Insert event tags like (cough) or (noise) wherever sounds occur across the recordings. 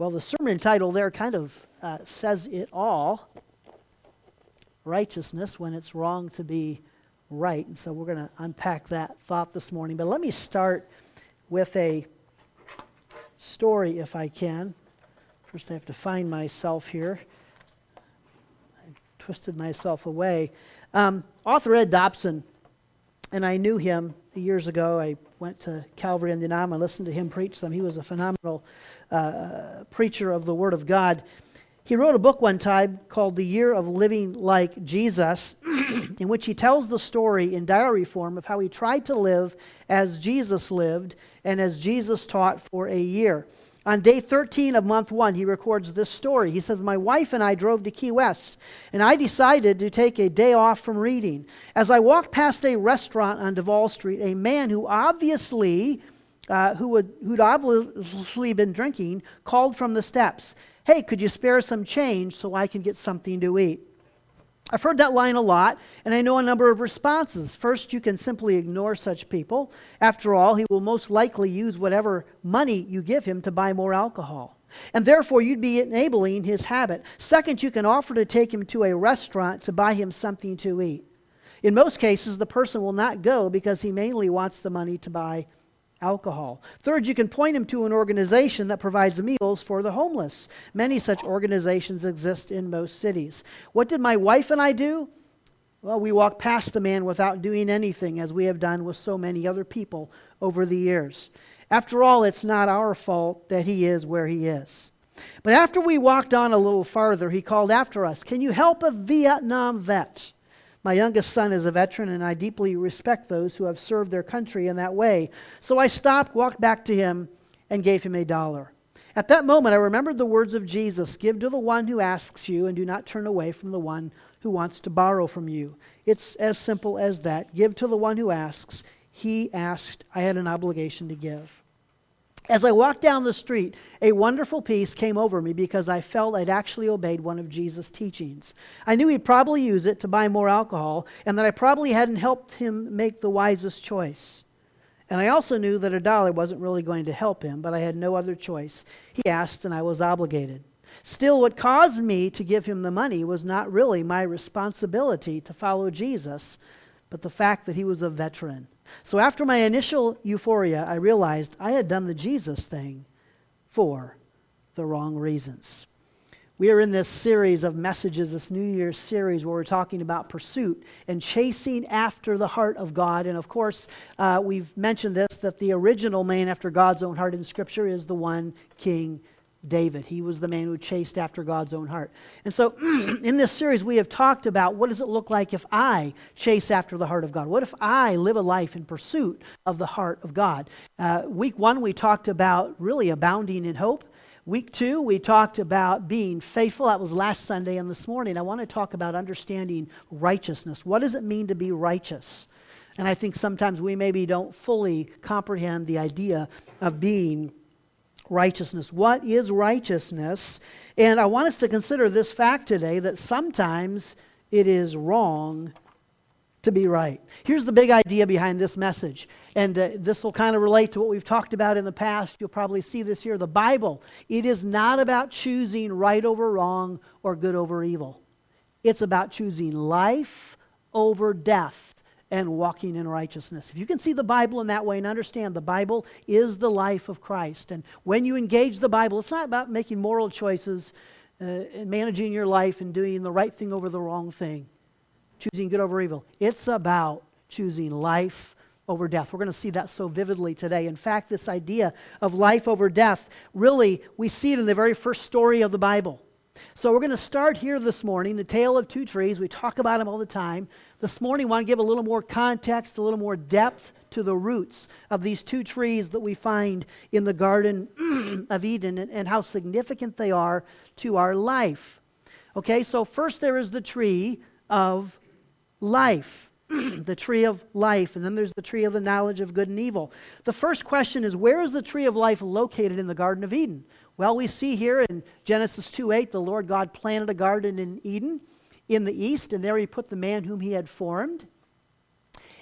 Well, the sermon title there kind of uh, says it all righteousness when it's wrong to be right. And so we're going to unpack that thought this morning. But let me start with a story, if I can. First, I have to find myself here. I twisted myself away. Um, author Ed Dobson, and I knew him years ago. I went to Calvary Indiana. and listened to him preach some. He was a phenomenal uh, preacher of the Word of God. He wrote a book one time called The Year of Living Like Jesus, (clears throat) in which he tells the story in diary form of how he tried to live as Jesus lived and as Jesus taught for a year. On day 13 of month one, he records this story. He says, My wife and I drove to Key West, and I decided to take a day off from reading. As I walked past a restaurant on Duval Street, a man who obviously, uh, who would, who'd obviously been drinking, called from the steps, Hey, could you spare some change so I can get something to eat? I've heard that line a lot, and I know a number of responses. First, you can simply ignore such people. After all, he will most likely use whatever money you give him to buy more alcohol. And therefore, you'd be enabling his habit. Second, you can offer to take him to a restaurant to buy him something to eat. In most cases, the person will not go because he mainly wants the money to buy alcohol. Third, you can point him to an organization that provides meals for the homeless. Many such organizations exist in most cities. What did my wife and I do? Well, we walked past the man without doing anything, as we have done with so many other people over the years. After all, it's not our fault that he is where he is. But after we walked on a little farther, he called after us Can you help a Vietnam vet? My youngest son is a veteran, and I deeply respect those who have served their country in that way. So I stopped, walked back to him, and gave him a dollar. At that moment, I remembered the words of Jesus Give to the one who asks you, and do not turn away from the one who wants to borrow from you. It's as simple as that. Give to the one who asks. He asked, I had an obligation to give. As I walked down the street, a wonderful peace came over me because I felt I'd actually obeyed one of Jesus' teachings. I knew he'd probably use it to buy more alcohol, and that I probably hadn't helped him make the wisest choice. And I also knew that a dollar wasn't really going to help him, but I had no other choice. He asked, and I was obligated. Still, what caused me to give him the money was not really my responsibility to follow Jesus, but the fact that he was a veteran. So after my initial euphoria, I realized I had done the Jesus thing for the wrong reasons. We are in this series of messages, this New Year's series, where we're talking about pursuit and chasing after the heart of God. And of course, uh, we've mentioned this that the original man after God's own heart in Scripture is the one King David. He was the man who chased after God's own heart. And so, (clears throat) in this series, we have talked about what does it look like if I chase after the heart of God? What if I live a life in pursuit of the heart of God? Uh, week one, we talked about really abounding in hope. Week two, we talked about being faithful. That was last Sunday. And this morning, I want to talk about understanding righteousness. What does it mean to be righteous? And I think sometimes we maybe don't fully comprehend the idea of being righteousness. What is righteousness? And I want us to consider this fact today that sometimes it is wrong to be right. Here's the big idea behind this message. And uh, this will kind of relate to what we've talked about in the past. You'll probably see this here. The Bible, it is not about choosing right over wrong or good over evil. It's about choosing life over death and walking in righteousness. If you can see the Bible in that way and understand the Bible is the life of Christ. And when you engage the Bible, it's not about making moral choices uh, and managing your life and doing the right thing over the wrong thing, choosing good over evil. It's about choosing life over death. We're going to see that so vividly today. In fact, this idea of life over death, really, we see it in the very first story of the Bible. So we're going to start here this morning, the tale of two trees. We talk about them all the time. This morning, I want to give a little more context, a little more depth to the roots of these two trees that we find in the Garden (clears throat) of Eden and, and how significant they are to our life. Okay, so first there is the tree of life. (clears throat) the tree of life, and then there's the tree of the knowledge of good and evil. The first question is where is the tree of life located in the Garden of Eden? Well, we see here in Genesis 2 8, the Lord God planted a garden in Eden in the east, and there he put the man whom he had formed.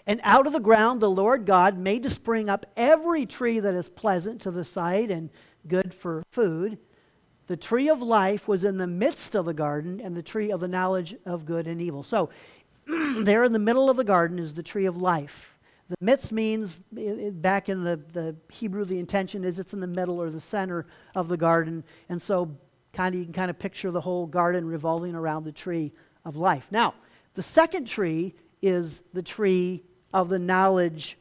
And out of the ground the Lord God made to spring up every tree that is pleasant to the sight and good for food. The tree of life was in the midst of the garden, and the tree of the knowledge of good and evil. So, (clears throat) there in the middle of the garden is the tree of life. The midst means, back in the, the Hebrew, the intention is it's in the middle or the center of the garden. And so, kind of, you can kind of picture the whole garden revolving around the tree of life. Now, the second tree is the tree of the knowledge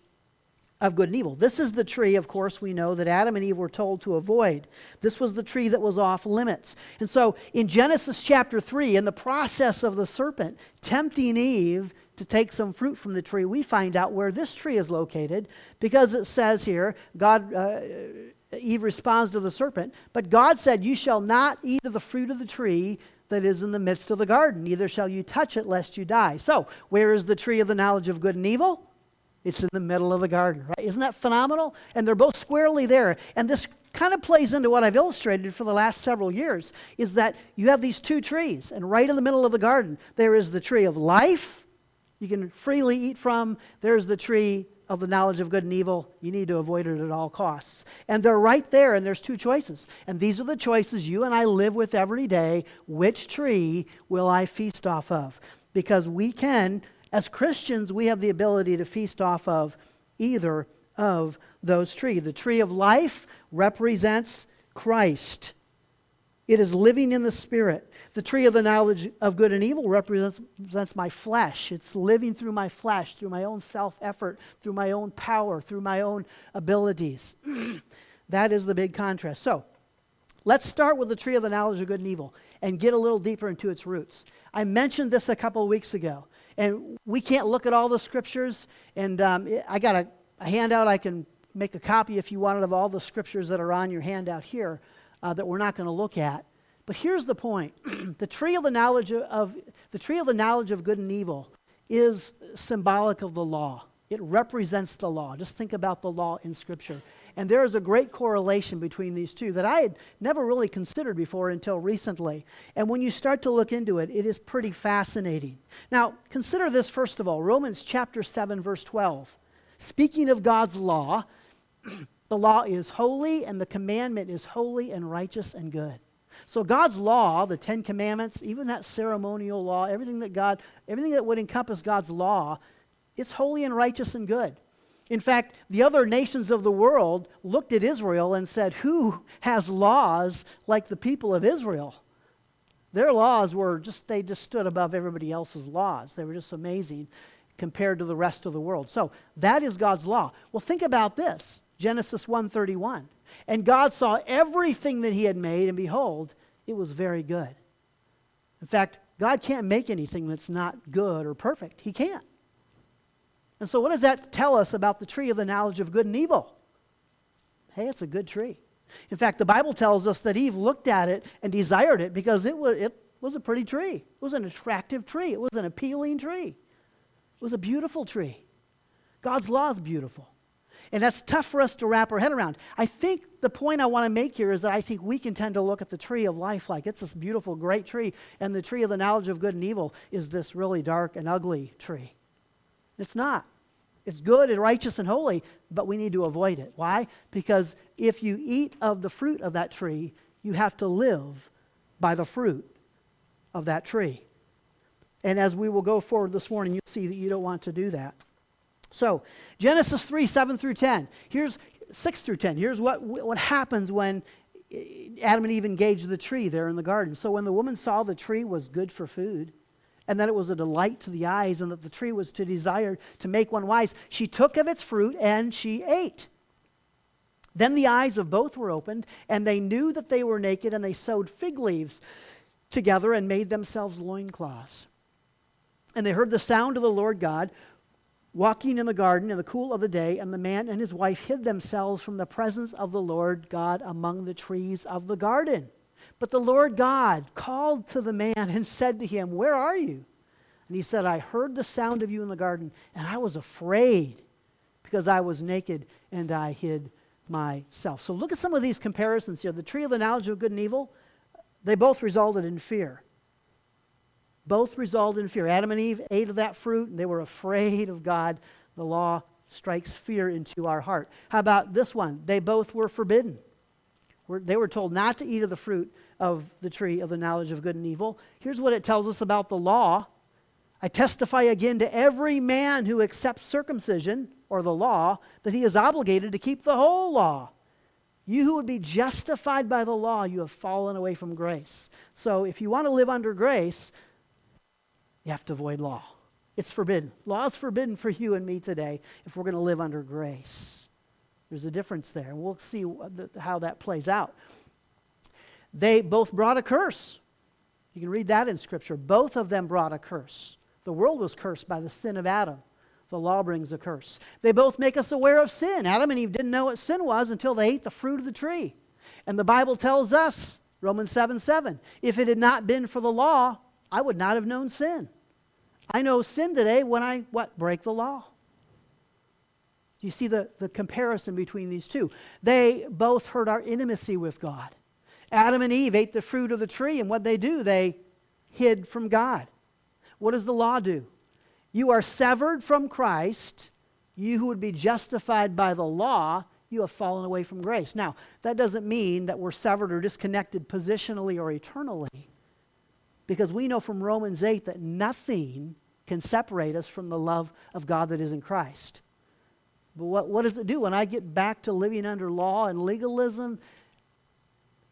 of good and evil. This is the tree, of course, we know that Adam and Eve were told to avoid. This was the tree that was off limits. And so in Genesis chapter 3, in the process of the serpent tempting Eve to take some fruit from the tree, we find out where this tree is located because it says here, God. Uh, Eve responds to the serpent, but God said, You shall not eat of the fruit of the tree that is in the midst of the garden, neither shall you touch it lest you die. So, where is the tree of the knowledge of good and evil? It's in the middle of the garden, right? Isn't that phenomenal? And they're both squarely there. And this kind of plays into what I've illustrated for the last several years is that you have these two trees, and right in the middle of the garden, there is the tree of life, you can freely eat from. There's the tree of the knowledge of good and evil. You need to avoid it at all costs. And they're right there, and there's two choices. And these are the choices you and I live with every day. Which tree will I feast off of? Because we can as Christians, we have the ability to feast off of either of those trees. The tree of life represents Christ. It is living in the Spirit. The tree of the knowledge of good and evil represents, represents my flesh. It's living through my flesh, through my own self effort, through my own power, through my own abilities. (clears throat) that is the big contrast. So, let's start with the tree of the knowledge of good and evil and get a little deeper into its roots. I mentioned this a couple of weeks ago. And we can't look at all the scriptures. And um, I got a, a, handout. I can make a copy if you wanted of all the scriptures that are on your handout here uh, that we're not going to look at. But here's the point: (clears throat) the tree of the knowledge of, of the tree of the knowledge of good and evil is symbolic of the law. It represents the law. Just think about the law in Scripture. And there is a great correlation between these two that I had never really considered before until recently. And when you start to look into it, it is pretty fascinating. Now, consider this first of all Romans chapter 7, verse 12. Speaking of God's law, (clears throat) the law is holy and the commandment is holy and righteous and good. So God's law, the 10 commandments, even that ceremonial law, everything that God, everything that would encompass God's law, it's holy and righteous and good. In fact, the other nations of the world looked at Israel and said, Who has laws like the people of Israel? Their laws were just, they just stood above everybody else's laws. They were just amazing compared to the rest of the world. So that is God's law. Well, think about this Genesis 1:31. And God saw everything that he had made, and behold, it was very good. In fact, God can't make anything that's not good or perfect. He can't. And so, what does that tell us about the tree of the knowledge of good and evil? Hey, it's a good tree. In fact, the Bible tells us that Eve looked at it and desired it because it was, it was a pretty tree. It was an attractive tree. It was an appealing tree. It was a beautiful tree. God's law is beautiful. And that's tough for us to wrap our head around. I think the point I want to make here is that I think we can tend to look at the tree of life like it's this beautiful, great tree, and the tree of the knowledge of good and evil is this really dark and ugly tree. It's not. It's good and righteous and holy, but we need to avoid it. Why? Because if you eat of the fruit of that tree, you have to live by the fruit of that tree. And as we will go forward this morning, you'll see that you don't want to do that. So, Genesis 3 7 through 10. Here's 6 through 10. Here's what, what happens when Adam and Eve engaged the tree there in the garden. So, when the woman saw the tree was good for food, and that it was a delight to the eyes, and that the tree was to desire to make one wise. She took of its fruit and she ate. Then the eyes of both were opened, and they knew that they were naked, and they sewed fig leaves together and made themselves loincloths. And they heard the sound of the Lord God walking in the garden in the cool of the day, and the man and his wife hid themselves from the presence of the Lord God among the trees of the garden. But the Lord God called to the man and said to him, Where are you? And he said, I heard the sound of you in the garden, and I was afraid because I was naked and I hid myself. So look at some of these comparisons here. The tree of the knowledge of good and evil, they both resulted in fear. Both resulted in fear. Adam and Eve ate of that fruit, and they were afraid of God. The law strikes fear into our heart. How about this one? They both were forbidden. They were told not to eat of the fruit of the tree of the knowledge of good and evil. Here's what it tells us about the law I testify again to every man who accepts circumcision or the law that he is obligated to keep the whole law. You who would be justified by the law, you have fallen away from grace. So if you want to live under grace, you have to avoid law. It's forbidden. Law is forbidden for you and me today if we're going to live under grace. There's a difference there, and we'll see how that plays out. They both brought a curse. You can read that in Scripture. Both of them brought a curse. The world was cursed by the sin of Adam. The law brings a curse. They both make us aware of sin. Adam and Eve didn't know what sin was until they ate the fruit of the tree. And the Bible tells us, Romans 7 7, if it had not been for the law, I would not have known sin. I know sin today when I, what, break the law. Do you see the, the comparison between these two? They both hurt our intimacy with God. Adam and Eve ate the fruit of the tree, and what they do? They hid from God. What does the law do? You are severed from Christ. You who would be justified by the law, you have fallen away from grace. Now, that doesn't mean that we're severed or disconnected positionally or eternally, because we know from Romans 8 that nothing can separate us from the love of God that is in Christ. But what, what does it do when I get back to living under law and legalism?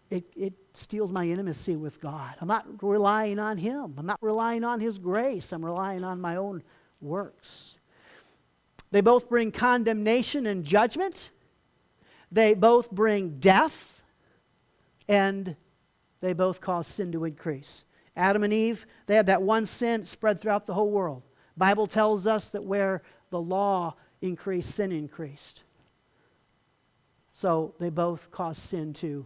It, it steals my intimacy with God. I'm not relying on Him. I'm not relying on His grace. I'm relying on my own works. They both bring condemnation and judgment. They both bring death. And they both cause sin to increase. Adam and Eve, they had that one sin spread throughout the whole world. Bible tells us that where the law increased, sin increased. So they both caused sin to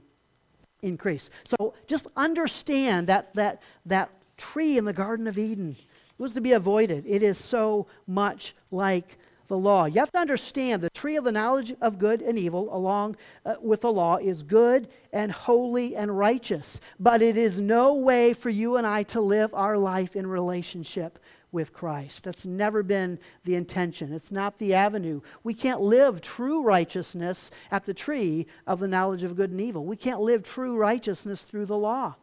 increase. So just understand that that that tree in the Garden of Eden was to be avoided. It is so much like the law. You have to understand the tree of the knowledge of good and evil, along uh, with the law, is good and holy and righteous. But it is no way for you and I to live our life in relationship with Christ. That's never been the intention. It's not the avenue. We can't live true righteousness at the tree of the knowledge of good and evil. We can't live true righteousness through the law.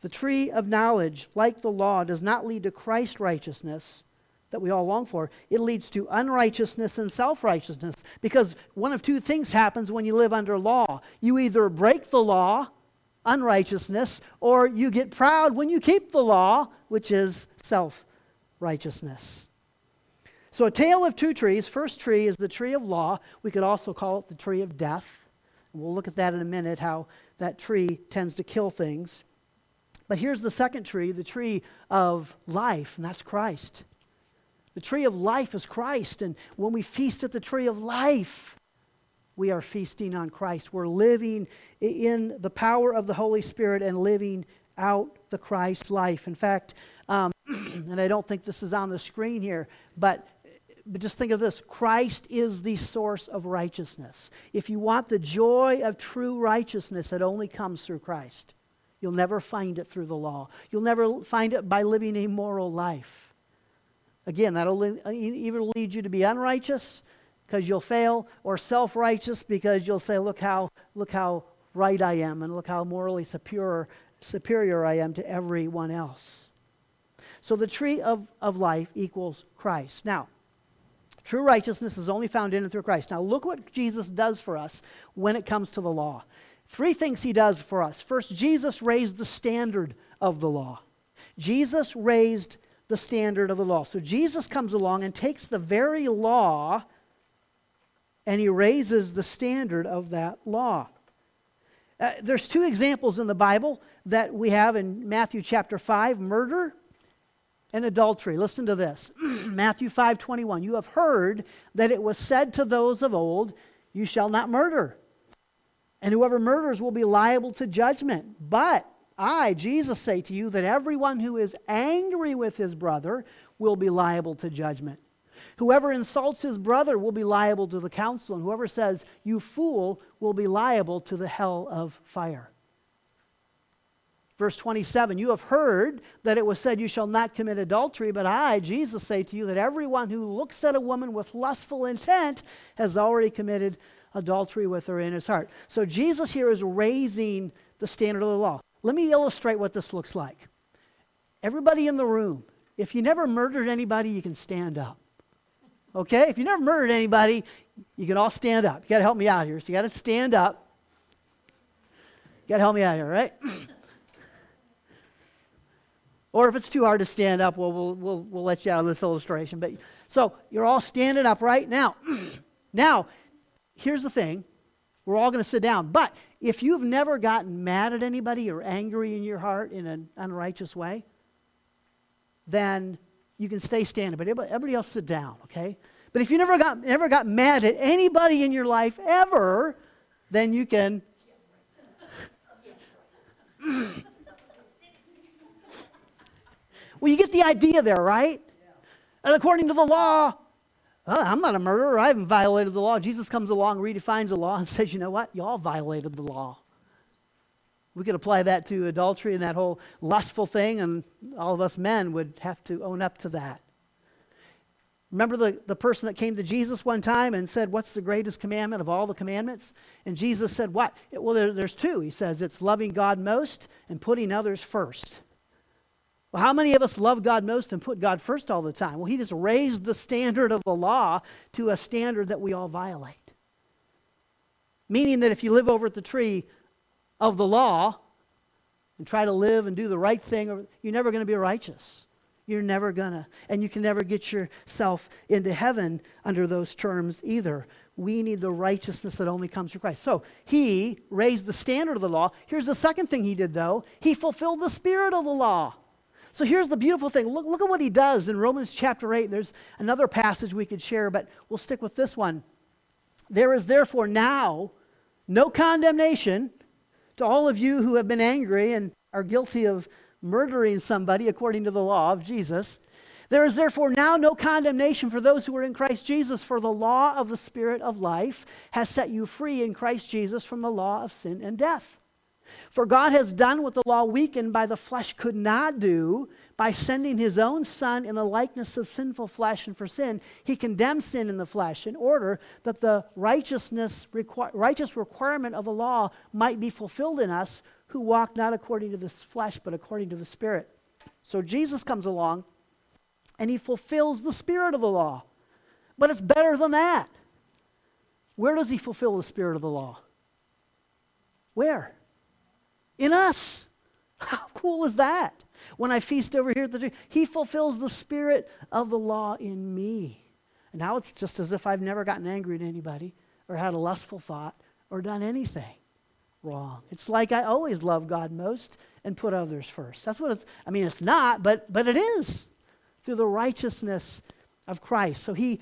The tree of knowledge, like the law, does not lead to Christ righteousness that we all long for, it leads to unrighteousness and self righteousness. Because one of two things happens when you live under law you either break the law, unrighteousness, or you get proud when you keep the law, which is self righteousness. So, a tale of two trees. First tree is the tree of law. We could also call it the tree of death. We'll look at that in a minute, how that tree tends to kill things. But here's the second tree, the tree of life, and that's Christ. The tree of life is Christ. And when we feast at the tree of life, we are feasting on Christ. We're living in the power of the Holy Spirit and living out the Christ life. In fact, um, (clears throat) and I don't think this is on the screen here, but, but just think of this Christ is the source of righteousness. If you want the joy of true righteousness, it only comes through Christ. You'll never find it through the law, you'll never find it by living a moral life. Again, that'll uh, either lead you to be unrighteous because you'll fail, or self-righteous because you'll say, "Look how look how right I am, and look how morally superior superior I am to everyone else." So the tree of, of life equals Christ. Now, true righteousness is only found in and through Christ. Now, look what Jesus does for us when it comes to the law. Three things he does for us. First, Jesus raised the standard of the law. Jesus raised the standard of the law. So Jesus comes along and takes the very law and he raises the standard of that law. Uh, there's two examples in the Bible that we have in Matthew chapter 5 murder and adultery. Listen to this (clears throat) Matthew 5 21. You have heard that it was said to those of old, You shall not murder. And whoever murders will be liable to judgment. But I, Jesus, say to you that everyone who is angry with his brother will be liable to judgment. Whoever insults his brother will be liable to the council, and whoever says, You fool, will be liable to the hell of fire. Verse 27 You have heard that it was said, You shall not commit adultery, but I, Jesus, say to you that everyone who looks at a woman with lustful intent has already committed adultery with her in his heart. So Jesus here is raising the standard of the law. Let me illustrate what this looks like. Everybody in the room, if you never murdered anybody, you can stand up. Okay? If you never murdered anybody, you can all stand up. You got to help me out here. So you got to stand up. You got to help me out here, right? (coughs) or if it's too hard to stand up, well, we'll, we'll, we'll let you out of this illustration. But so you're all standing up right now. (coughs) now, here's the thing. We're all going to sit down. But if you've never gotten mad at anybody or angry in your heart in an unrighteous way, then you can stay standing. But everybody, else sit down, okay? But if you never got, never got mad at anybody in your life ever, then you can. (laughs) well, you get the idea there, right? And according to the law, well, I'm not a murderer. I haven't violated the law. Jesus comes along, redefines the law, and (laughs) says, you know what? You all violated the law. We could apply that to adultery and that whole lustful thing, and all of us men would have to own up to that. Remember the, the person that came to Jesus one time and said, What's the greatest commandment of all the commandments? And Jesus said, What? Well, there, there's two. He says, It's loving God most and putting others first. Well, how many of us love God most and put God first all the time? Well, he just raised the standard of the law to a standard that we all violate. Meaning that if you live over at the tree of the law and try to live and do the right thing, you're never going to be righteous. You're never going to. And you can never get yourself into heaven under those terms either. We need the righteousness that only comes through Christ. So he raised the standard of the law. Here's the second thing he did, though he fulfilled the spirit of the law. So here's the beautiful thing. Look, look at what he does in Romans chapter 8. There's another passage we could share, but we'll stick with this one. There is therefore now no condemnation to all of you who have been angry and are guilty of murdering somebody according to the law of Jesus. There is therefore now no condemnation for those who are in Christ Jesus, for the law of the Spirit of life has set you free in Christ Jesus from the law of sin and death. For God has done what the law weakened by the flesh could not do by sending his own Son in the likeness of sinful flesh, and for sin, he condemned sin in the flesh in order that the righteousness, righteous requirement of the law might be fulfilled in us who walk not according to the flesh, but according to the Spirit. So Jesus comes along and he fulfills the spirit of the law. But it's better than that. Where does he fulfill the spirit of the law? Where? In us. (laughs) How cool is that? When I feast over here at the tree, he fulfills the spirit of the law in me. And now it's just as if I've never gotten angry at anybody or had a lustful thought or done anything wrong. It's like I always love God most and put others first. That's what it's, I mean, it's not, but, but it is through the righteousness of Christ. So he,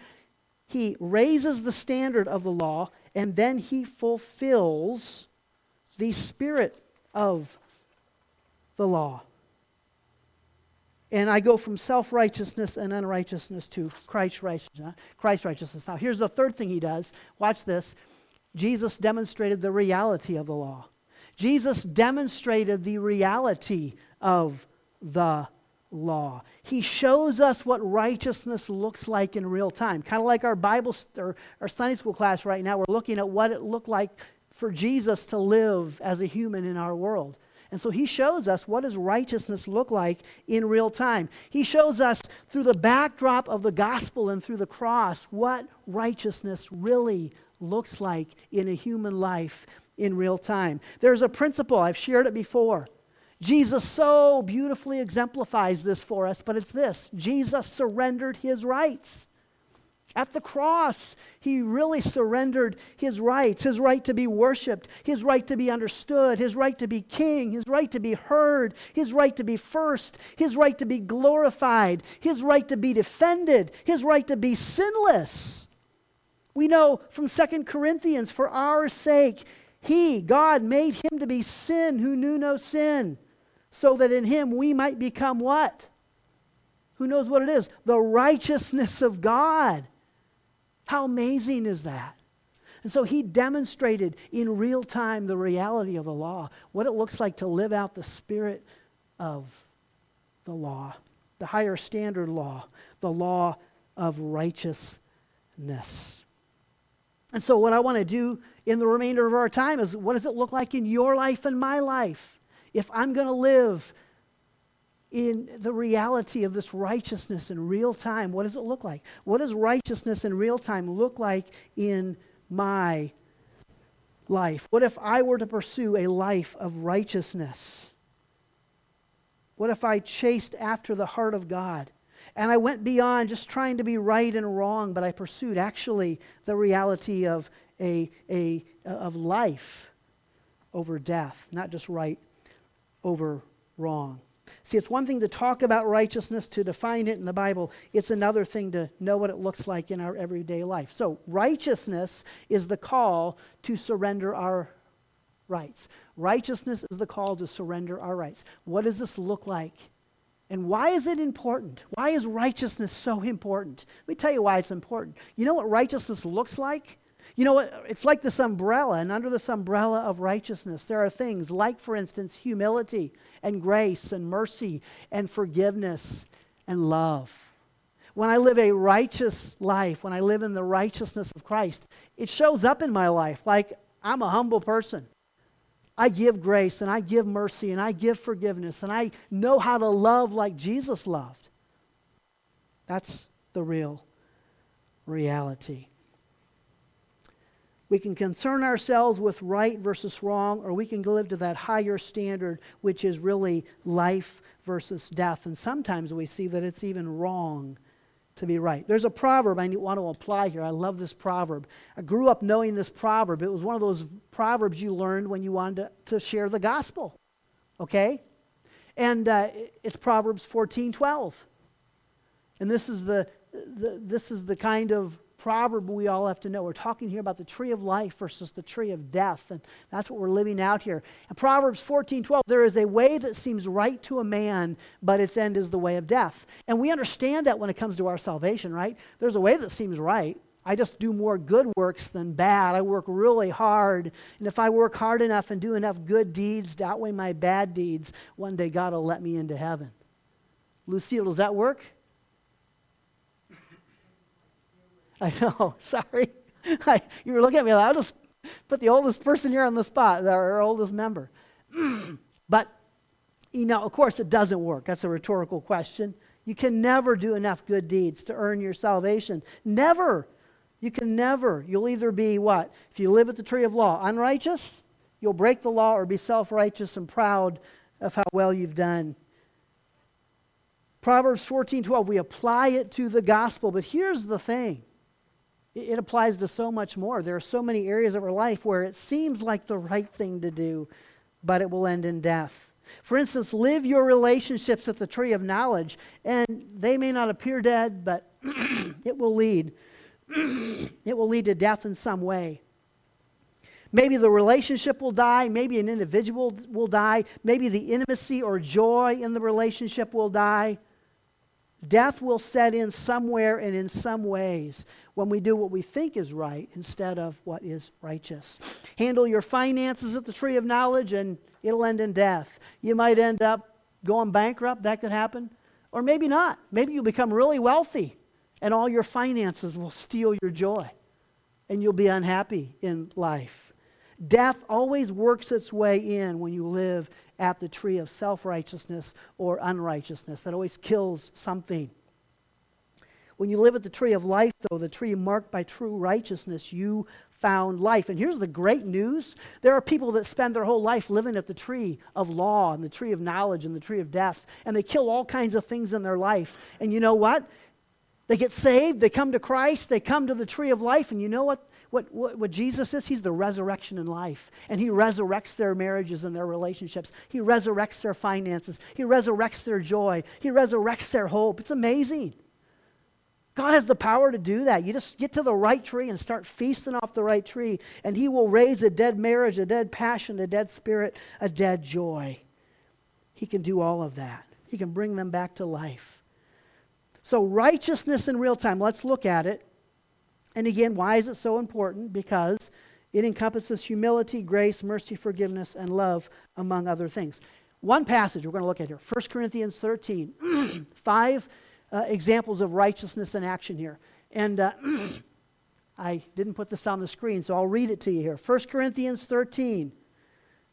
he raises the standard of the law and then he fulfills the spirit of the law. And I go from self righteousness and unrighteousness to Christ's righteousness. Now, here's the third thing he does. Watch this. Jesus demonstrated the reality of the law. Jesus demonstrated the reality of the law. He shows us what righteousness looks like in real time. Kind of like our Bible or our Sunday school class right now. We're looking at what it looked like for Jesus to live as a human in our world. And so he shows us what does righteousness look like in real time. He shows us through the backdrop of the gospel and through the cross what righteousness really looks like in a human life in real time. There's a principle, I've shared it before. Jesus so beautifully exemplifies this for us, but it's this Jesus surrendered his rights. At the cross, he really surrendered his rights his right to be worshiped, his right to be understood, his right to be king, his right to be heard, his right to be first, his right to be glorified, his right to be defended, his right to be sinless. We know from Second Corinthians, for our sake, he, God, made him to be sin who knew no sin, so that in him we might become what? Who knows what it is? The righteousness of God. How amazing is that? And so he demonstrated in real time the reality of the law, what it looks like to live out the spirit of the law, the higher standard law, the law of righteousness. And so, what I want to do in the remainder of our time is what does it look like in your life and my life? If I'm going to live in the reality of this righteousness in real time, what does it look like? What does righteousness in real time look like in my life? What if I were to pursue a life of righteousness? What if I chased after the heart of God? And I went beyond just trying to be right and wrong, but I pursued actually the reality of, a, a, of life over death, not just right over wrong. See, it's one thing to talk about righteousness, to define it in the Bible. It's another thing to know what it looks like in our everyday life. So, righteousness is the call to surrender our rights. Righteousness is the call to surrender our rights. What does this look like and why is it important? Why is righteousness so important? Let me tell you why it's important. You know what righteousness looks like? You know what? It's like this umbrella, and under this umbrella of righteousness, there are things like, for instance, humility and grace and mercy and forgiveness and love. When I live a righteous life, when I live in the righteousness of Christ, it shows up in my life like I'm a humble person. I give grace and I give mercy and I give forgiveness and I know how to love like Jesus loved. That's the real reality. We can concern ourselves with right versus wrong, or we can live to that higher standard, which is really life versus death. And sometimes we see that it's even wrong to be right. There's a proverb I want to apply here. I love this proverb. I grew up knowing this proverb. It was one of those proverbs you learned when you wanted to, to share the gospel. Okay? And uh, it's Proverbs 14 12. And this is the, the, this is the kind of proverb we all have to know. We're talking here about the tree of life versus the tree of death, and that's what we're living out here. In Proverbs 14 12, there is a way that seems right to a man, but its end is the way of death. And we understand that when it comes to our salvation, right? There's a way that seems right. I just do more good works than bad. I work really hard. And if I work hard enough and do enough good deeds to outweigh my bad deeds, one day God will let me into heaven. Lucille, does that work? (laughs) I know, (laughs) sorry. (laughs) I, you were looking at me like, I'll just put the oldest person here on the spot, our oldest member. (clears throat) but, you know, of course, it doesn't work. That's a rhetorical question. You can never do enough good deeds to earn your salvation. Never. You can never. You'll either be what? If you live at the tree of law, unrighteous, you'll break the law, or be self righteous and proud of how well you've done. Proverbs 14 12, we apply it to the gospel. But here's the thing it applies to so much more. There are so many areas of our life where it seems like the right thing to do, but it will end in death. For instance, live your relationships at the tree of knowledge, and they may not appear dead, but (clears throat) it will lead. (clears throat) it will lead to death in some way. Maybe the relationship will die. Maybe an individual will die. Maybe the intimacy or joy in the relationship will die. Death will set in somewhere and in some ways when we do what we think is right instead of what is righteous. Handle your finances at the tree of knowledge and it'll end in death. You might end up going bankrupt, that could happen. Or maybe not. Maybe you'll become really wealthy and all your finances will steal your joy and you'll be unhappy in life. Death always works its way in when you live at the tree of self righteousness or unrighteousness. That always kills something. When you live at the tree of life, though, the tree marked by true righteousness, you found life. And here's the great news there are people that spend their whole life living at the tree of law and the tree of knowledge and the tree of death, and they kill all kinds of things in their life. And you know what? They get saved, they come to Christ, they come to the tree of life, and you know what? What, what, what, Jesus is, He's the resurrection in life. And He resurrects their marriages and their relationships. He resurrects their finances. He resurrects their joy. He resurrects their hope. It's amazing. God has the power to do that. You just get to the right tree and start feasting off the right tree, and He will raise a dead marriage, a dead passion, a dead spirit, a dead joy. He can do all of that. He can bring them back to life. So, righteousness in real time, let's look at it. And again, why is it so important? Because it encompasses humility, grace, mercy, forgiveness, and love, among other things. One passage we're going to look at here 1 Corinthians 13. (clears throat) Five uh, examples of righteousness in action here. And uh, (clears throat) I didn't put this on the screen, so I'll read it to you here. 1 Corinthians 13.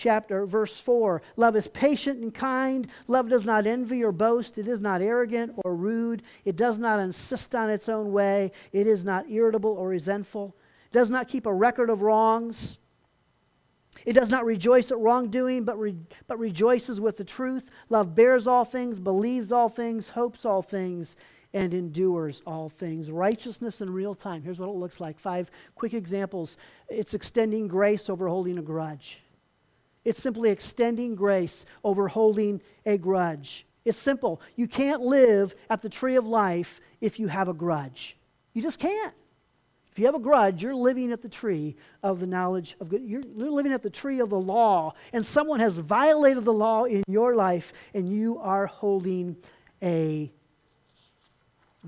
chapter, verse 4. Love is patient and kind. Love does not envy or boast. It is not arrogant or rude. It does not insist on its own way. It is not irritable or resentful. It does not keep a record of wrongs. It does not rejoice at wrongdoing, but, re- but rejoices with the truth. Love bears all things, believes all things, hopes all things, and endures all things. Righteousness in real time. Here's what it looks like. Five quick examples. It's extending grace over holding a grudge. It's simply extending grace over holding a grudge. It's simple. You can't live at the tree of life if you have a grudge. You just can't. If you have a grudge, you're living at the tree of the knowledge of good. You're, you're living at the tree of the law, and someone has violated the law in your life, and you are holding a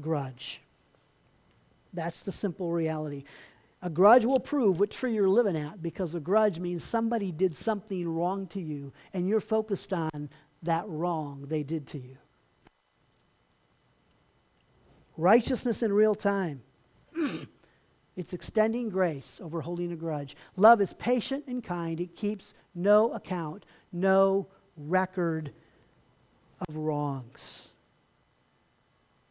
grudge. That's the simple reality. A grudge will prove what tree you're living at because a grudge means somebody did something wrong to you and you're focused on that wrong they did to you. Righteousness in real time. (clears throat) it's extending grace over holding a grudge. Love is patient and kind. It keeps no account, no record of wrongs.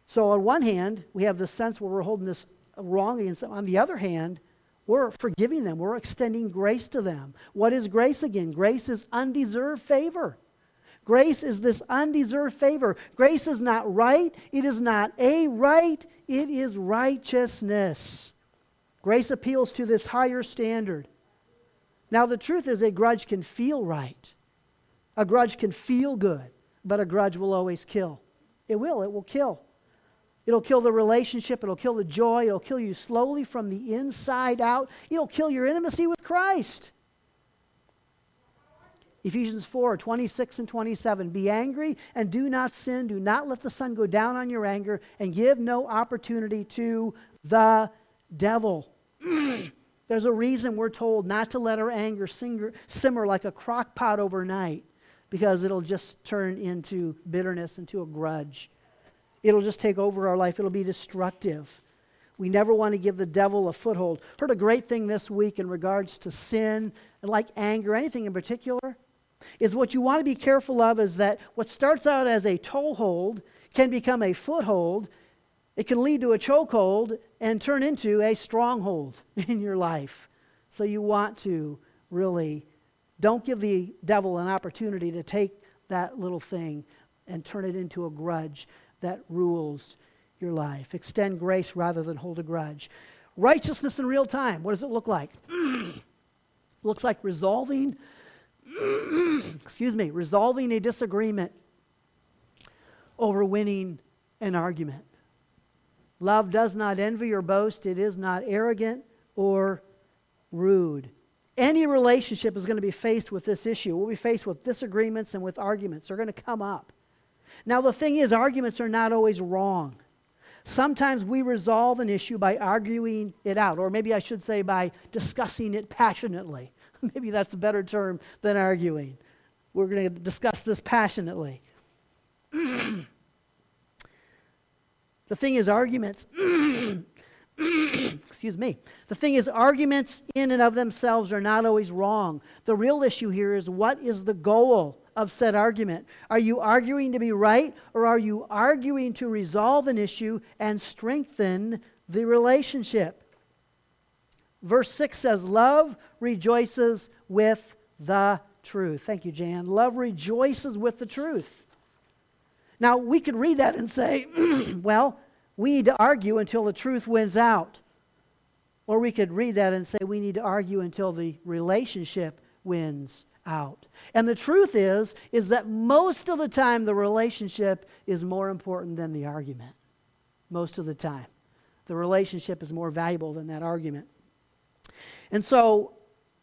So, on one hand, we have the sense where we're holding this wrong against them. On the other hand, we're forgiving them, we're extending grace to them. What is grace again? Grace is undeserved favor. Grace is this undeserved favor. Grace is not right, it is not a right, it is righteousness. Grace appeals to this higher standard. Now, the truth is, a grudge can feel right. A grudge can feel good, but a grudge will always kill. It will, it will kill. It'll kill the relationship. It'll kill the joy. It'll kill you slowly from the inside out. It'll kill your intimacy with Christ. Ephesians 4 26 and 27. Be angry and do not sin. Do not let the sun go down on your anger and give no opportunity to the devil. (clears throat) There's a reason we're told not to let our anger simmer like a crock pot overnight because it'll just turn into bitterness, into a grudge. It'll just take over our life, it'll be destructive. We never want to give the devil a foothold. Heard a great thing this week in regards to sin like anger, anything in particular, is what you want to be careful of is that what starts out as a toehold can become a foothold. It can lead to a chokehold and turn into a stronghold (laughs) in your life. So you want to really don't give the devil an opportunity to take that little thing and turn it into a grudge that rules your life. Extend grace rather than hold a grudge. Righteousness in real time. What does it look like? (clears throat) looks like resolving (clears throat) excuse me, resolving a disagreement over winning an argument. Love does not envy or boast. It is not arrogant or rude. Any relationship is going to be faced with this issue. We'll be faced with disagreements and with arguments. They're going to come up. Now, the thing is, arguments are not always wrong. Sometimes we resolve an issue by arguing it out, or maybe I should say by discussing it passionately. (laughs) maybe that's a better term than arguing. We're going to discuss this passionately. (clears throat) the thing is, arguments, (clears throat) excuse me, the thing is, arguments in and of themselves are not always wrong. The real issue here is what is the goal of said argument? Are you arguing to be right, or are you arguing to resolve an issue and strengthen the relationship? Verse 6 says, Love rejoices with the truth. Thank you, Jan. Love rejoices with the truth. Now, we could read that and say, (clears throat) well, we need to argue until the truth wins out. Or we could read that and say, we need to argue until the relationship wins out. And the truth is is that most of the time the relationship is more important than the argument. Most of the time. The relationship is more valuable than that argument. And so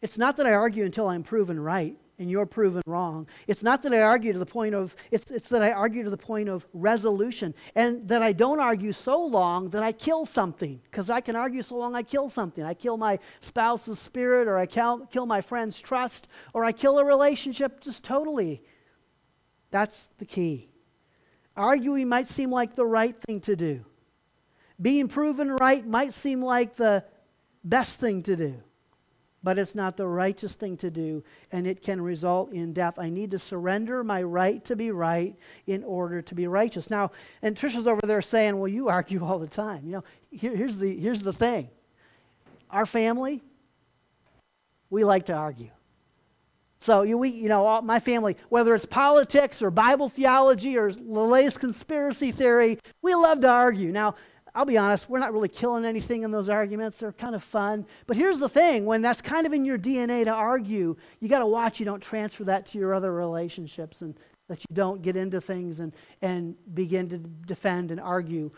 it's not that I argue until I'm proven right and you're proven wrong. It's not that I argue to the point of, it's, it's that I argue to the point of resolution. And that I don't argue so long that I kill something. Because I can argue so long I kill something. I kill my spouse's spirit, or I kill, kill my friend's trust, or I kill a relationship just totally. That's the key. Arguing might seem like the right thing to do. Being proven right might seem like the best thing to do but it's not the righteous thing to do, and it can result in death. I need to surrender my right to be right in order to be righteous. Now, and Trisha's over there saying, Well, you argue all the time. You know, here, here's, the, here's the thing our family, we like to argue. So, you, we, you know, all, my family, whether it's politics or Bible theology or the latest conspiracy theory, we love to argue. Now, I'll be honest, we're not really killing anything in those arguments. They're kind of fun. But here's the thing when that's kind of in your DNA to argue, you got to watch you don't transfer that to your other relationships and that you don't get into things and, and begin to defend and argue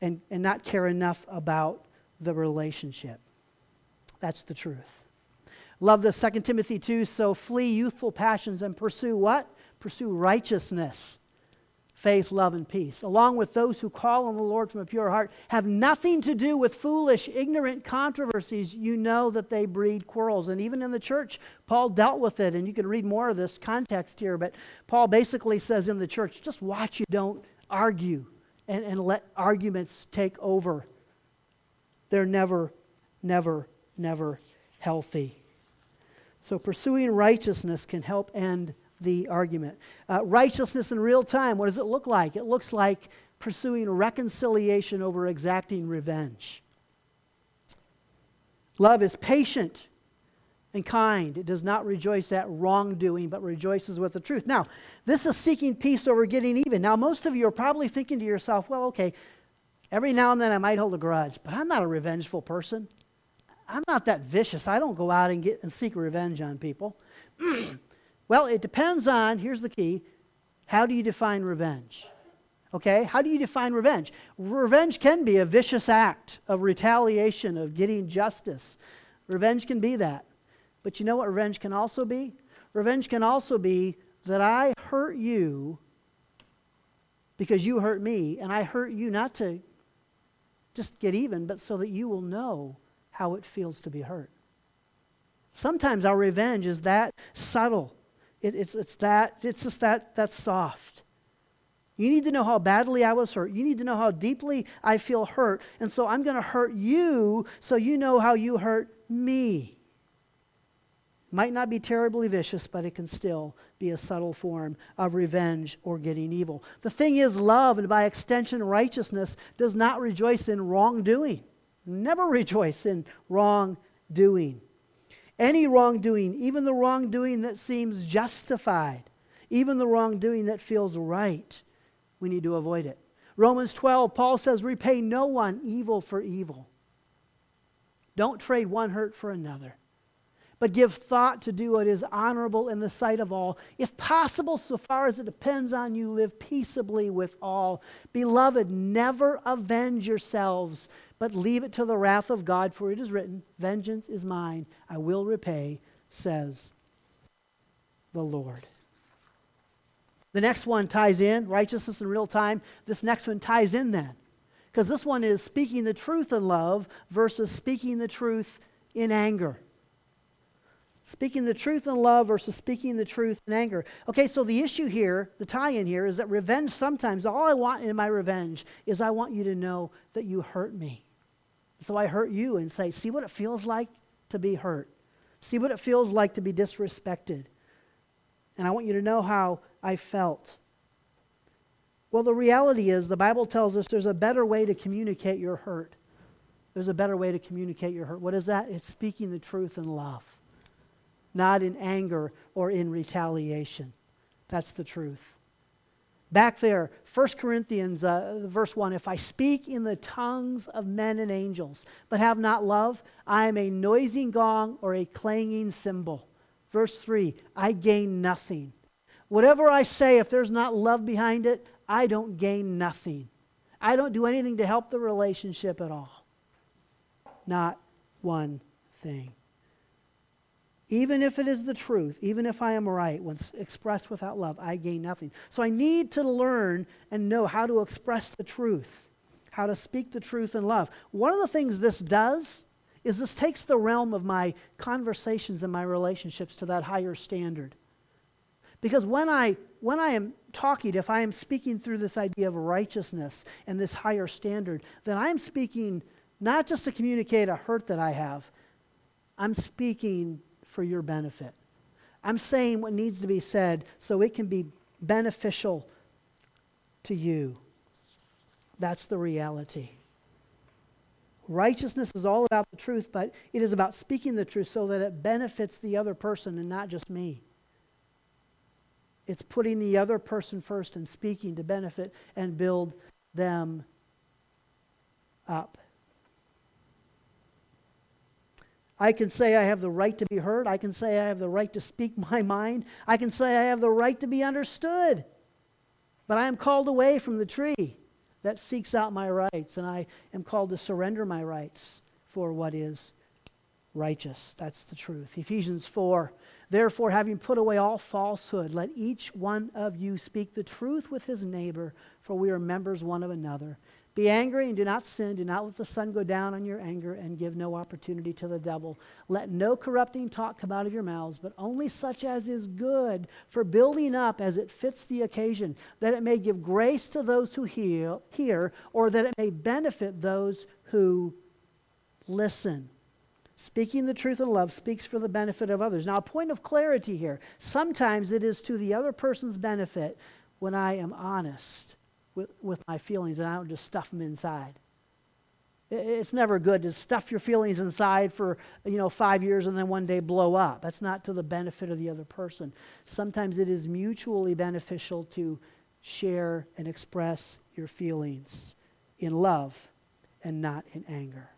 and, and not care enough about the relationship. That's the truth. Love the 2 Timothy 2. So flee youthful passions and pursue what? Pursue righteousness faith, love, and peace, along with those who call on the Lord from a pure heart, have nothing to do with foolish, ignorant controversies. You know that they breed quarrels. And even in the church, Paul dealt with it. And you can read more of this context here. But Paul basically says in the church, just watch you don't argue and, and let arguments take over. They're never, never, never healthy. So pursuing righteousness can help end the argument. Uh, righteousness in real time, what does it look like? It looks like pursuing reconciliation over exacting revenge. Love is patient and kind. It does not rejoice at wrongdoing, but rejoices with the truth. Now, this is seeking peace over getting even. Now, most of you are probably thinking to yourself, well, okay, every now and then I might hold a grudge, but I'm not a revengeful person. I'm not that vicious. I don't go out and get and seek revenge on people. (clears throat) Well, it depends on, here's the key how do you define revenge? Okay, how do you define revenge? Revenge can be a vicious act of retaliation, of getting justice. Revenge can be that. But you know what revenge can also be? Revenge can also be that I hurt you because you hurt me, and I hurt you not to just get even, but so that you will know how it feels to be hurt. Sometimes our revenge is that subtle it, it's, it's, that, it's just that, that soft. You need to know how badly I was hurt. You need to know how deeply I feel hurt. And so I'm going to hurt you so you know how you hurt me. Might not be terribly vicious, but it can still be a subtle form of revenge or getting evil. The thing is, love, and by extension, righteousness, does not rejoice in wrongdoing. Never (laughs) rejoice in wrongdoing. Any wrongdoing, even the wrongdoing that seems justified, even the wrongdoing that feels right, we need to avoid it. Romans 12, Paul says, Repay no one evil for evil. Don't trade one hurt for another but give thought to do what is honorable in the sight of all. If possible, so far as it depends on you, live peaceably with all. Beloved, never avenge yourselves, but leave it to the wrath of God, for it is written, Vengeance is mine, I will repay, says the Lord. The next one ties in, righteousness in real time. This next one ties in then. Because this one is speaking the truth in love versus speaking the truth in anger. Speaking the truth in love versus speaking the truth in anger. Okay, so the issue here, the tie in here, is that revenge sometimes, all I want in my revenge is I want you to know that you hurt me. So I hurt you and say, see what it feels like to be hurt. See what it feels like to be disrespected. And I want you to know how I felt. Well, the reality is, the Bible tells us there's a better way to communicate your hurt. There's a better way to communicate your hurt. What is that? It's speaking the truth in love not in anger or in retaliation. That's the truth. Back there, 1 Corinthians, uh, verse 1 If I speak in the tongues of men and angels, but have not love, I am a noisy gong or a clanging cymbal. Verse 3 I gain nothing. Whatever I say, if there's not love behind it, I don't gain nothing. I don't do anything to help the relationship at all. Not one thing. Even if it is the truth, even if I am right, when expressed without love, I gain nothing. So I need to learn and know how to express the truth, how to speak the truth in love. One of the things this does is this takes the realm of my conversations and my relationships to that higher standard. Because when I, when I am talking, if I am speaking through this idea of righteousness and this higher standard, then I'm speaking not just to communicate a hurt that I have, I'm speaking for your benefit. I'm saying what needs to be said so it can be beneficial to you. That's the reality. Righteousness is all about the truth, but it is about speaking the truth so that it benefits the other person and not just me. It's putting the other person first and speaking to benefit and build them up. I can say I have the right to be heard. I can say I have the right to speak (laughs) my mind. I can say I have the right to be understood. But I am called away from the tree that seeks out my rights, and I am called to surrender my rights for what is righteous. That's the truth. Ephesians 4 Therefore, having put away all falsehood, let each one of you speak the truth with his neighbor, for we are members one of another. Be angry and do not sin. Do not let the sun go down on your anger and give no opportunity to the devil. Let no corrupting talk come out of your mouths, but only such as is good for building up as it fits the occasion, that it may give grace to those who hear, hear or that it may benefit those who listen. Speaking the truth in love speaks for the benefit of others. Now, a point of clarity here. Sometimes it is to the other person's benefit when I am honest with, with my feelings and I don't just stuff them inside. It's never good to stuff your feelings inside for, you know, five years and then one day blow up. That's not to the benefit of the other person. Sometimes it is mutually beneficial to share and express your feelings in love and not in anger.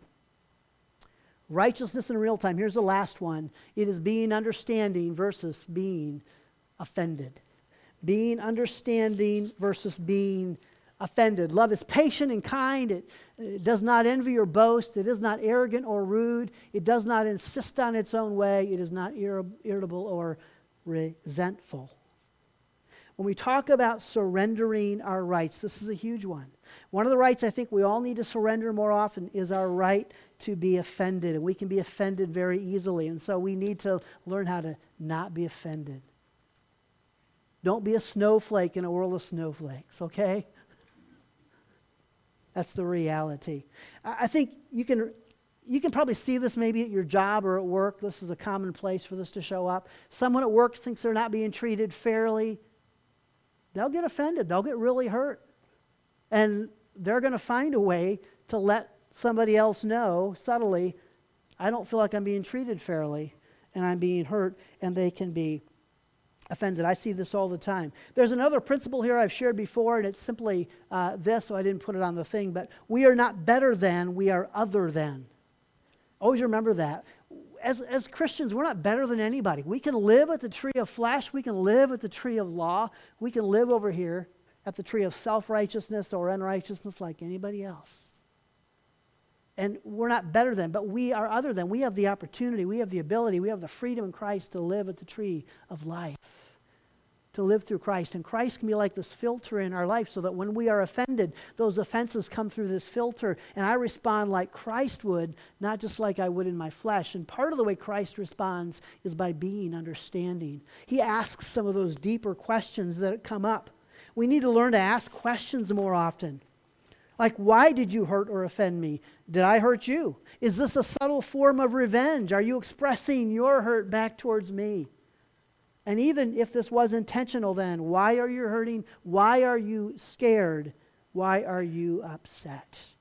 Righteousness in real time. Here's the last one it is being understanding versus being offended. Being understanding versus being offended. Love is patient and kind. It, it, does not envy or boast. It is not arrogant or rude. It does not insist on its own way. It is not irritable or resentful. When we talk about surrendering our rights, this is a huge one. One of the rights I think we all need to surrender more often is our right to be offended. And we can be offended very easily. And so we need to learn how to not be offended. Don't be a snowflake in a world of snowflakes, okay? That's the reality. I think you can, you can probably see this maybe at your job or at work. This is a common place for this to show up. Someone at work thinks they're not being treated fairly. They'll get offended, they'll get really hurt. And they're going to find a way to let somebody else know subtly, I don't feel like I'm being treated fairly and I'm being hurt, and they can be offended. I see this all the time. There's another principle here I've shared before, and it's simply uh, this, so I didn't put it on the thing, but we are not better than, we are other than. Always remember that. As, as Christians, we're not better than anybody. We can live at the tree of flesh, we can live at the tree of law, we can live over here at the tree of self righteousness or unrighteousness like anybody else. And we're not better than, but we are other than. We have the opportunity, we have the ability, we have the freedom in Christ to live at the tree of life, to live through Christ. And Christ can be like this filter in our life so that when we are offended, those offenses come through this filter, and I respond like Christ would, not just like I would in my flesh. And part of the way Christ responds is by being understanding. He asks some of those deeper questions that come up. We need to learn to ask questions more often. Like, why did you hurt or offend me? Did I hurt you? Is this a subtle form of revenge? Are you expressing your hurt back towards me? And even if this was intentional, then why are you hurting? Why are you scared? Why are you upset?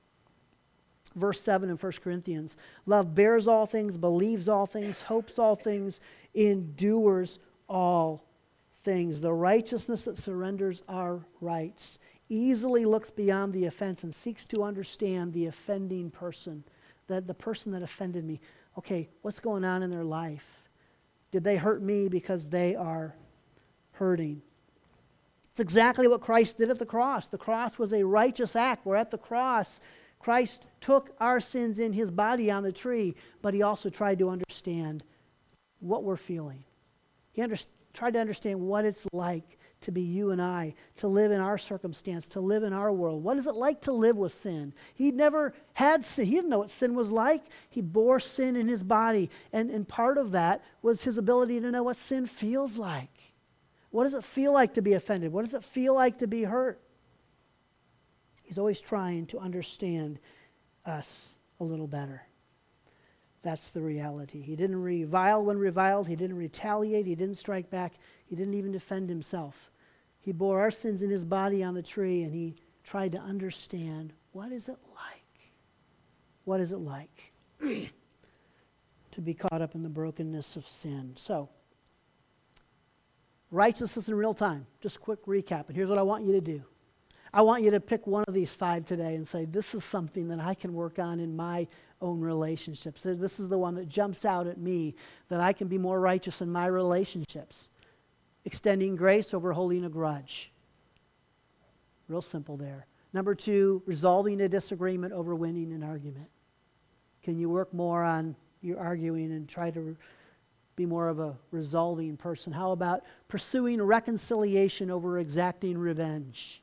Verse 7 in 1 Corinthians Love bears all things, believes all things, hopes all things, endures all things. The righteousness that surrenders our rights easily looks beyond the offense and seeks to understand the offending person, the, the person that offended me. Okay, what's going on in their life? Did they hurt me because they are hurting? It's exactly what Christ did at the cross. The cross was a righteous act, where at the cross, Christ took our sins in his body on the tree, but he also tried to understand what we're feeling. He under, tried to understand what it's like to be you and I, to live in our circumstance, to live in our world. What is it like to live with sin? He never had sin. He didn't know what sin was like. He bore sin in his body. And, and part of that was his ability to know what sin feels like. What does it feel like to be offended? What does it feel like to be hurt? He's always trying to understand us a little better. That's the reality. He didn't revile when reviled. He didn't retaliate. He didn't strike back. He didn't even defend himself. He bore our sins in his body on the tree and he tried to understand what is it like? What is it like (clears throat) to be caught up in the brokenness of sin? So, righteousness in real time. Just a quick recap. And here's what I want you to do I want you to pick one of these five today and say, This is something that I can work on in my own relationships. This is the one that jumps out at me that I can be more righteous in my relationships extending grace over holding a grudge. Real simple there. Number two, resolving a disagreement over winning an argument. Can you work more on your arguing and try to be more of a resolving person? How about pursuing reconciliation over exacting revenge?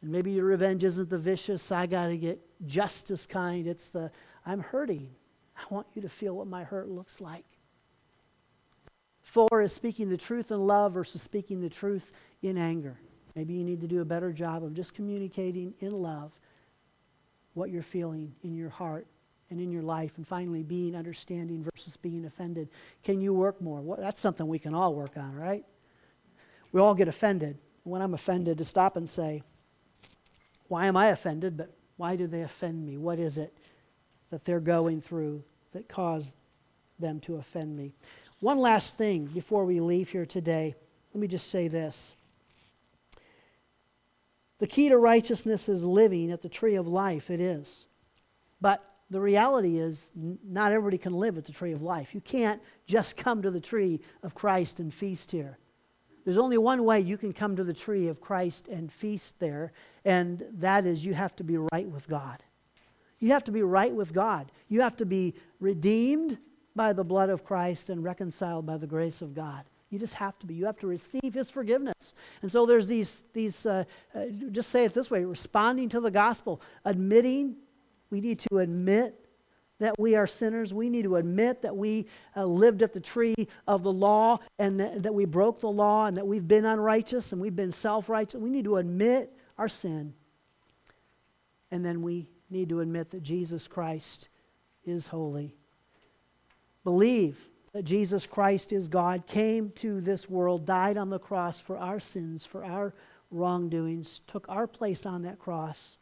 And maybe your revenge isn't the vicious, I got to get justice kind. It's the, I'm hurting. I want you to feel what my hurt looks like. Four is speaking the truth in love versus speaking the truth in anger. Maybe you need to do a better job of just communicating in love what you're feeling in your heart and in your life. And finally, being understanding versus being offended. Can you work more? Well, that's something we can all work on, right? We all get offended. When I'm offended, to stop and say, why am I offended? But why do they offend me? What is it that they're going through that caused them to offend me? One last thing before we leave here today. Let me just say this. The key to righteousness is living at the tree of life. It is. But the reality is, not everybody can live at the tree of life. You can't just come to the tree of Christ and feast here. There's only one way you can come to the tree of Christ and feast there, and that is you have to be right with God. You have to be right with God. You have to be redeemed by the blood of Christ and reconciled by the grace of God. You just have to be. You have to receive His forgiveness. And so there's these, these uh, uh, just say it this way responding to the gospel, admitting, we need to admit that we are sinners. We need to admit that we uh, lived at the tree of the law and that, that we broke the law and that we've been unrighteous and we've been self righteous. We need to admit our sin. And then we need to admit that Jesus Christ is holy believe that Jesus Christ is God, came to this world, died on the cross for our sins, for our wrongdoings, took our place on that cross,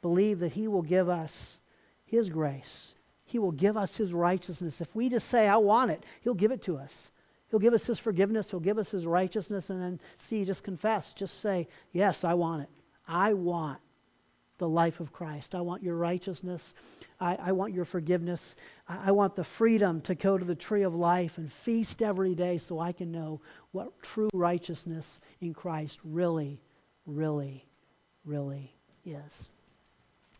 believe that He will give us His grace. He will give us His righteousness. If we just say, I want it, He'll give it to us. He'll give us His forgiveness, He'll give us His righteousness, and then see, just confess. Just say, Yes, I want it. I want the life of Christ. I want your righteousness. I, I want your forgiveness. I, I want the freedom to go to the tree of life and feast every day so I can know what true righteousness in Christ really, really, really is.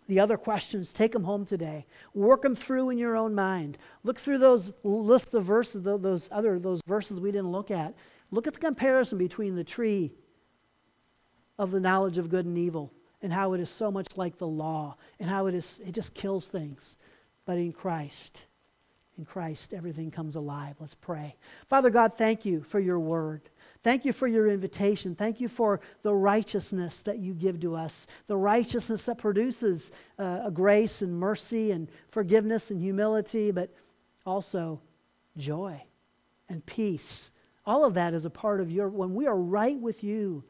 The other questions, take them home today. Work them through in your own mind. Look through those list of verses, those other those verses we didn't look at. Look at the comparison between the tree of the knowledge of good and evil and how it is so much like the law and how it is it just kills things. But in christ in christ everything comes alive. Let's pray. Father god thank you for your word. Thank you for your invitation. Thank you for the righteousness that you give to us the righteousness that produces uh, a grace and mercy and forgiveness and humility but also joy and peace. All of that is a part of your when we are right with you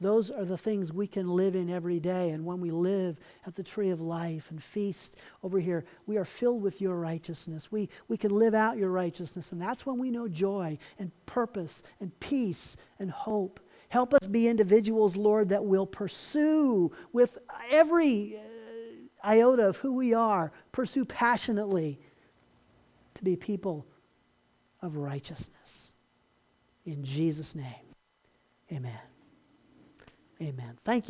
those are the things we can live in every day. And when we live at the tree of life and feast over here, we are filled with your righteousness. We, we can live out your righteousness. And that's when we know joy and purpose and peace and hope. Help us be individuals, Lord, that will pursue with every uh, iota of who we are, pursue passionately to be people of righteousness. In Jesus' name, amen. Amen. Thank you.